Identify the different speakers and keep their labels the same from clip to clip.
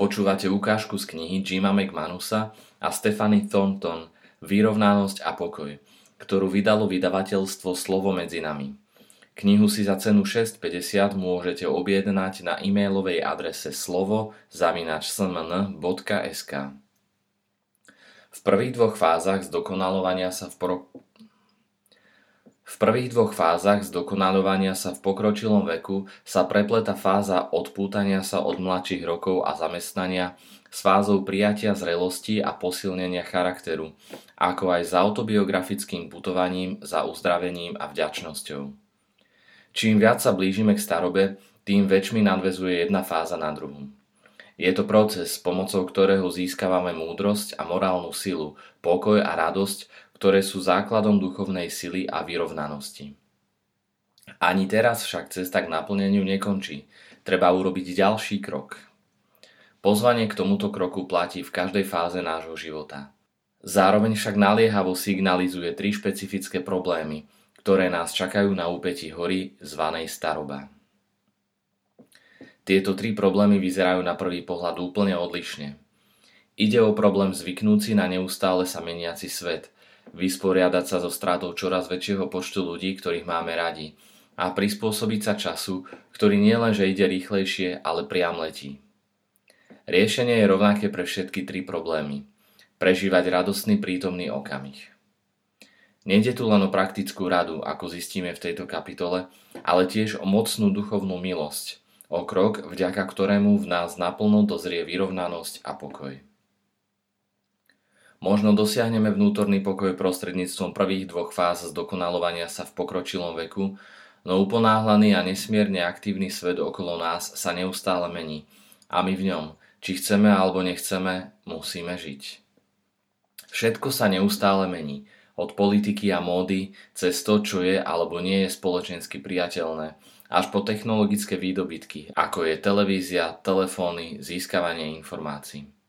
Speaker 1: Počúvate ukážku z knihy Jima McManusa a Stephanie Thornton Vyrovnanosť a pokoj, ktorú vydalo vydavateľstvo Slovo medzi nami. Knihu si za cenu 6,50 môžete objednať na e-mailovej adrese slovo smn.sk. V prvých dvoch fázach zdokonalovania sa v pro... V prvých dvoch fázach zdokonalovania sa v pokročilom veku sa prepleta fáza odpútania sa od mladších rokov a zamestnania s fázou prijatia zrelosti a posilnenia charakteru, ako aj s autobiografickým putovaním za uzdravením a vďačnosťou. Čím viac sa blížime k starobe, tým väčšmi nadvezuje jedna fáza na druhú. Je to proces, pomocou ktorého získavame múdrosť a morálnu silu, pokoj a radosť, ktoré sú základom duchovnej sily a vyrovnanosti. Ani teraz však cesta k naplneniu nekončí. Treba urobiť ďalší krok. Pozvanie k tomuto kroku platí v každej fáze nášho života. Zároveň však naliehavo signalizuje tri špecifické problémy, ktoré nás čakajú na úpeti hory zvanej staroba. Tieto tri problémy vyzerajú na prvý pohľad úplne odlišne. Ide o problém zvyknúci na neustále sa meniaci svet – vysporiadať sa so strátou čoraz väčšieho počtu ľudí, ktorých máme radi a prispôsobiť sa času, ktorý nielenže ide rýchlejšie, ale priam letí. Riešenie je rovnaké pre všetky tri problémy. Prežívať radostný prítomný okamih. Nejde tu len o praktickú radu, ako zistíme v tejto kapitole, ale tiež o mocnú duchovnú milosť, o krok, vďaka ktorému v nás naplno dozrie vyrovnanosť a pokoj. Možno dosiahneme vnútorný pokoj prostredníctvom prvých dvoch fáz zdokonalovania sa v pokročilom veku, no uponáhlaný a nesmierne aktívny svet okolo nás sa neustále mení a my v ňom, či chceme alebo nechceme, musíme žiť. Všetko sa neustále mení, od politiky a módy, cez to, čo je alebo nie je spoločensky priateľné, až po technologické výdobytky, ako je televízia, telefóny, získavanie informácií.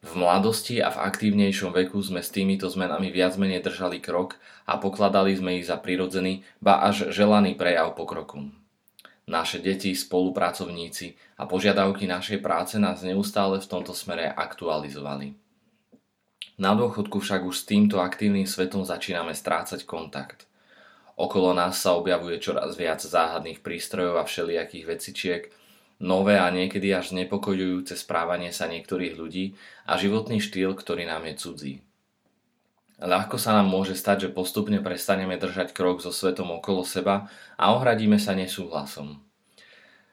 Speaker 1: V mladosti a v aktívnejšom veku sme s týmito zmenami viac menej držali krok a pokladali sme ich za prirodzený, ba až želaný prejav pokroku. Naše deti, spolupracovníci a požiadavky našej práce nás neustále v tomto smere aktualizovali. Na dôchodku však už s týmto aktívnym svetom začíname strácať kontakt. Okolo nás sa objavuje čoraz viac záhadných prístrojov a všelijakých vecičiek, nové a niekedy až znepokojujúce správanie sa niektorých ľudí a životný štýl, ktorý nám je cudzí. Ľahko sa nám môže stať, že postupne prestaneme držať krok so svetom okolo seba a ohradíme sa nesúhlasom.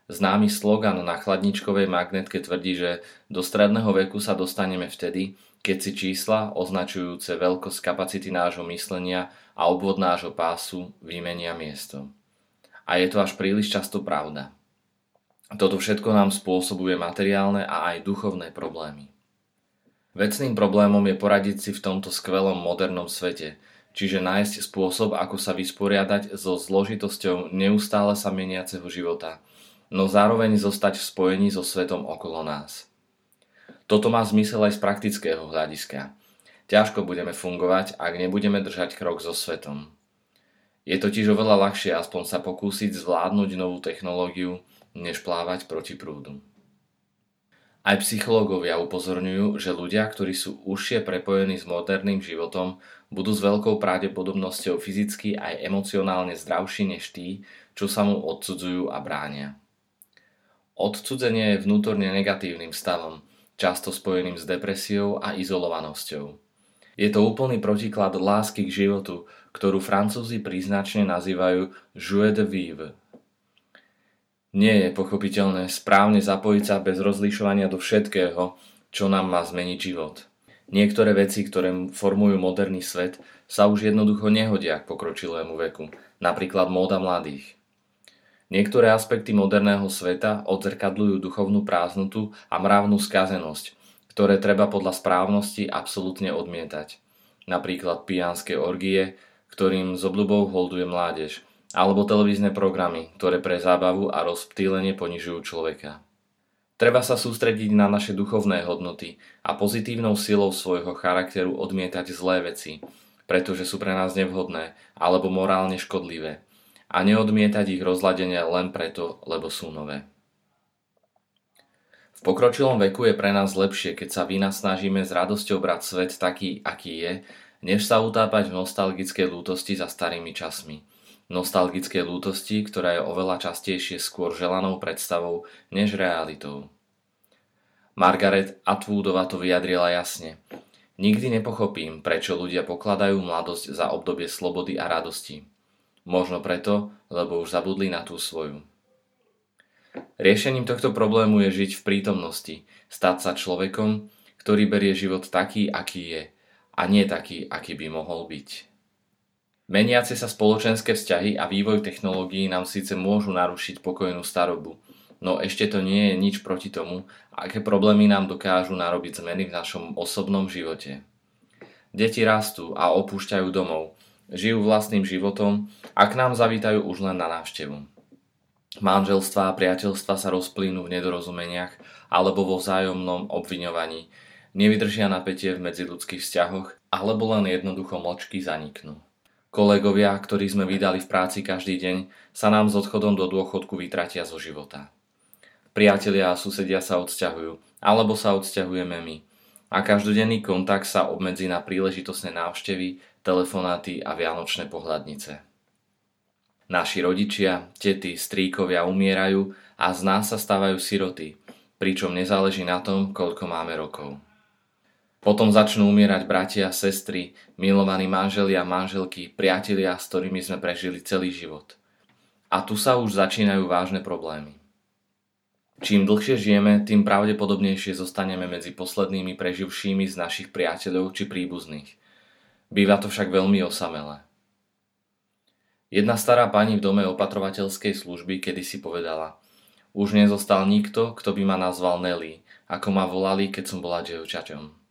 Speaker 1: Známy slogan na chladničkovej magnetke tvrdí, že do stredného veku sa dostaneme vtedy, keď si čísla označujúce veľkosť kapacity nášho myslenia a obvod nášho pásu vymenia miesto. A je to až príliš často pravda. Toto všetko nám spôsobuje materiálne a aj duchovné problémy. Vecným problémom je poradiť si v tomto skvelom modernom svete, čiže nájsť spôsob, ako sa vysporiadať so zložitosťou neustále sa meniaceho života, no zároveň zostať v spojení so svetom okolo nás. Toto má zmysel aj z praktického hľadiska. Ťažko budeme fungovať, ak nebudeme držať krok so svetom. Je totiž oveľa ľahšie aspoň sa pokúsiť zvládnuť novú technológiu, než plávať proti prúdu. Aj psychológovia upozorňujú, že ľudia, ktorí sú užšie prepojení s moderným životom, budú s veľkou pravdepodobnosťou fyzicky aj emocionálne zdravší než tí, čo sa mu odsudzujú a bránia. Odcudzenie je vnútorne negatívnym stavom, často spojeným s depresiou a izolovanosťou. Je to úplný protiklad lásky k životu, ktorú francúzi príznačne nazývajú joie de vivre, nie je pochopiteľné správne zapojiť sa bez rozlišovania do všetkého, čo nám má zmeniť život. Niektoré veci, ktoré formujú moderný svet, sa už jednoducho nehodia k pokročilému veku, napríklad móda mladých. Niektoré aspekty moderného sveta odzrkadľujú duchovnú prázdnotu a mravnú skazenosť, ktoré treba podľa správnosti absolútne odmietať. Napríklad pijánske orgie, ktorým z obľubou holduje mládež, alebo televízne programy, ktoré pre zábavu a rozptýlenie ponižujú človeka. Treba sa sústrediť na naše duchovné hodnoty a pozitívnou silou svojho charakteru odmietať zlé veci, pretože sú pre nás nevhodné alebo morálne škodlivé a neodmietať ich rozladenie len preto, lebo sú nové. V pokročilom veku je pre nás lepšie, keď sa vína snažíme s radosťou brať svet taký, aký je, než sa utápať v nostalgickej lútosti za starými časmi. Nostalgické lútosti, ktorá je oveľa častejšie skôr želanou predstavou než realitou. Margaret Atwoodova to vyjadrila jasne. Nikdy nepochopím, prečo ľudia pokladajú mladosť za obdobie slobody a radosti. Možno preto, lebo už zabudli na tú svoju. Riešením tohto problému je žiť v prítomnosti, stať sa človekom, ktorý berie život taký, aký je, a nie taký, aký by mohol byť. Meniace sa spoločenské vzťahy a vývoj technológií nám síce môžu narušiť pokojnú starobu, no ešte to nie je nič proti tomu, aké problémy nám dokážu narobiť zmeny v našom osobnom živote. Deti rastú a opúšťajú domov, žijú vlastným životom a k nám zavítajú už len na návštevu. Manželstva a priateľstva sa rozplynú v nedorozumeniach alebo vo vzájomnom obviňovaní, nevydržia napätie v medziludských vzťahoch alebo len jednoducho mlčky zaniknú. Kolegovia, ktorí sme vydali v práci každý deň, sa nám s odchodom do dôchodku vytratia zo života. Priatelia a susedia sa odsťahujú, alebo sa odsťahujeme my. A každodenný kontakt sa obmedzí na príležitostné návštevy, telefonáty a vianočné pohľadnice. Naši rodičia, tety, strýkovia umierajú a z nás sa stávajú siroty, pričom nezáleží na tom, koľko máme rokov. Potom začnú umierať bratia, sestry, milovaní manželia, manželky, priatelia, s ktorými sme prežili celý život. A tu sa už začínajú vážne problémy. Čím dlhšie žijeme, tým pravdepodobnejšie zostaneme medzi poslednými preživšími z našich priateľov či príbuzných. Býva to však veľmi osamelé. Jedna stará pani v dome opatrovateľskej služby kedy si povedala Už nezostal nikto, kto by ma nazval Nelly, ako ma volali, keď som bola dievčaťom.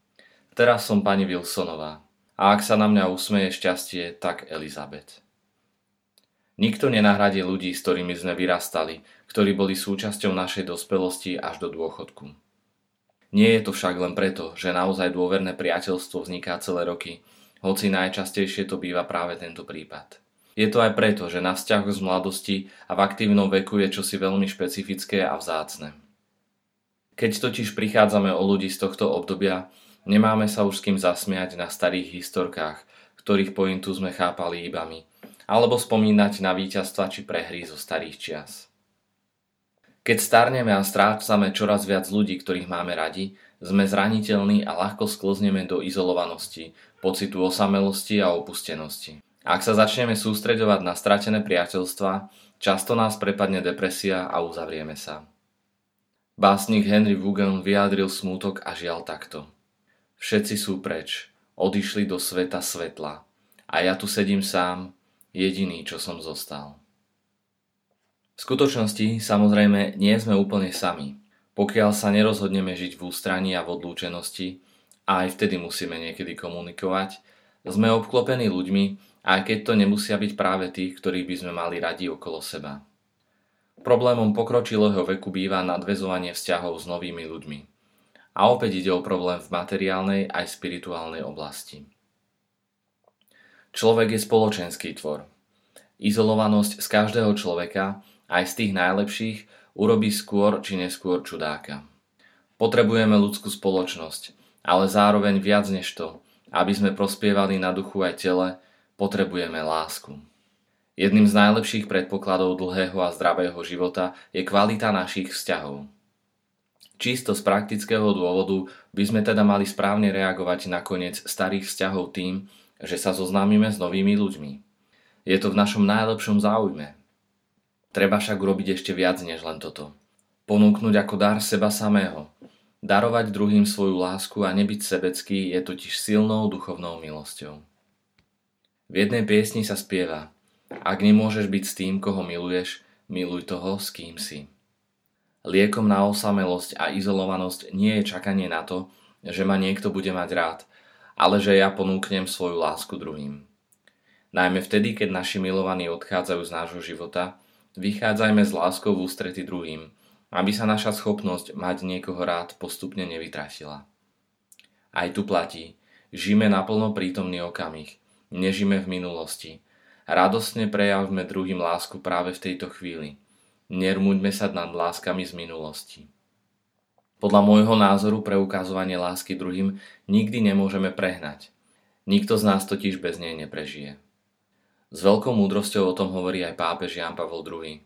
Speaker 1: Teraz som pani Wilsonová a ak sa na mňa usmeje šťastie, tak Elizabeth. Nikto nenahradí ľudí, s ktorými sme vyrastali, ktorí boli súčasťou našej dospelosti až do dôchodku. Nie je to však len preto, že naozaj dôverné priateľstvo vzniká celé roky, hoci najčastejšie to býva práve tento prípad. Je to aj preto, že na vzťah z mladosti a v aktívnom veku je čosi veľmi špecifické a vzácne. Keď totiž prichádzame o ľudí z tohto obdobia, nemáme sa už s kým zasmiať na starých historkách, ktorých pointu sme chápali iba my, alebo spomínať na víťazstva či prehry zo starých čias. Keď starneme a strácame čoraz viac ľudí, ktorých máme radi, sme zraniteľní a ľahko sklzneme do izolovanosti, pocitu osamelosti a opustenosti. Ak sa začneme sústreďovať na stratené priateľstva, často nás prepadne depresia a uzavrieme sa. Básnik Henry Wugen vyjadril smútok a žial takto. Všetci sú preč, odišli do sveta svetla a ja tu sedím sám, jediný, čo som zostal. V skutočnosti samozrejme nie sme úplne sami. Pokiaľ sa nerozhodneme žiť v ústraní a v odlúčenosti, a aj vtedy musíme niekedy komunikovať, sme obklopení ľuďmi, aj keď to nemusia byť práve tí, ktorých by sme mali radi okolo seba. Problémom pokročilého veku býva nadvezovanie vzťahov s novými ľuďmi. A opäť ide o problém v materiálnej aj spirituálnej oblasti. Človek je spoločenský tvor. Izolovanosť z každého človeka, aj z tých najlepších, urobí skôr či neskôr čudáka. Potrebujeme ľudskú spoločnosť, ale zároveň viac než to, aby sme prospievali na duchu aj tele, potrebujeme lásku. Jedným z najlepších predpokladov dlhého a zdravého života je kvalita našich vzťahov. Čisto z praktického dôvodu by sme teda mali správne reagovať na koniec starých vzťahov tým, že sa zoznámime s novými ľuďmi. Je to v našom najlepšom záujme. Treba však urobiť ešte viac než len toto. Ponúknuť ako dar seba samého. Darovať druhým svoju lásku a nebyť sebecký je totiž silnou duchovnou milosťou. V jednej piesni sa spieva Ak nemôžeš byť s tým, koho miluješ, miluj toho, s kým si. Liekom na osamelosť a izolovanosť nie je čakanie na to, že ma niekto bude mať rád, ale že ja ponúknem svoju lásku druhým. Najmä vtedy, keď naši milovaní odchádzajú z nášho života, vychádzajme s láskou v ústrety druhým, aby sa naša schopnosť mať niekoho rád postupne nevytratila. Aj tu platí, žijeme naplno prítomný okamih – Nežime v minulosti. Radostne prejavme druhým lásku práve v tejto chvíli. Nermuďme sa nad láskami z minulosti. Podľa môjho názoru pre ukazovanie lásky druhým nikdy nemôžeme prehnať. Nikto z nás totiž bez nej neprežije. S veľkou múdrosťou o tom hovorí aj pápež Jan Pavel II.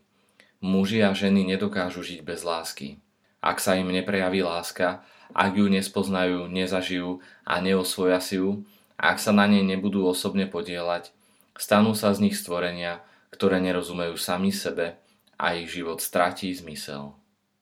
Speaker 1: Muži a ženy nedokážu žiť bez lásky. Ak sa im neprejaví láska, ak ju nespoznajú, nezažijú a neosvoja si ju, ak sa na nej nebudú osobne podielať, stanú sa z nich stvorenia, ktoré nerozumejú sami sebe a ich život stratí zmysel.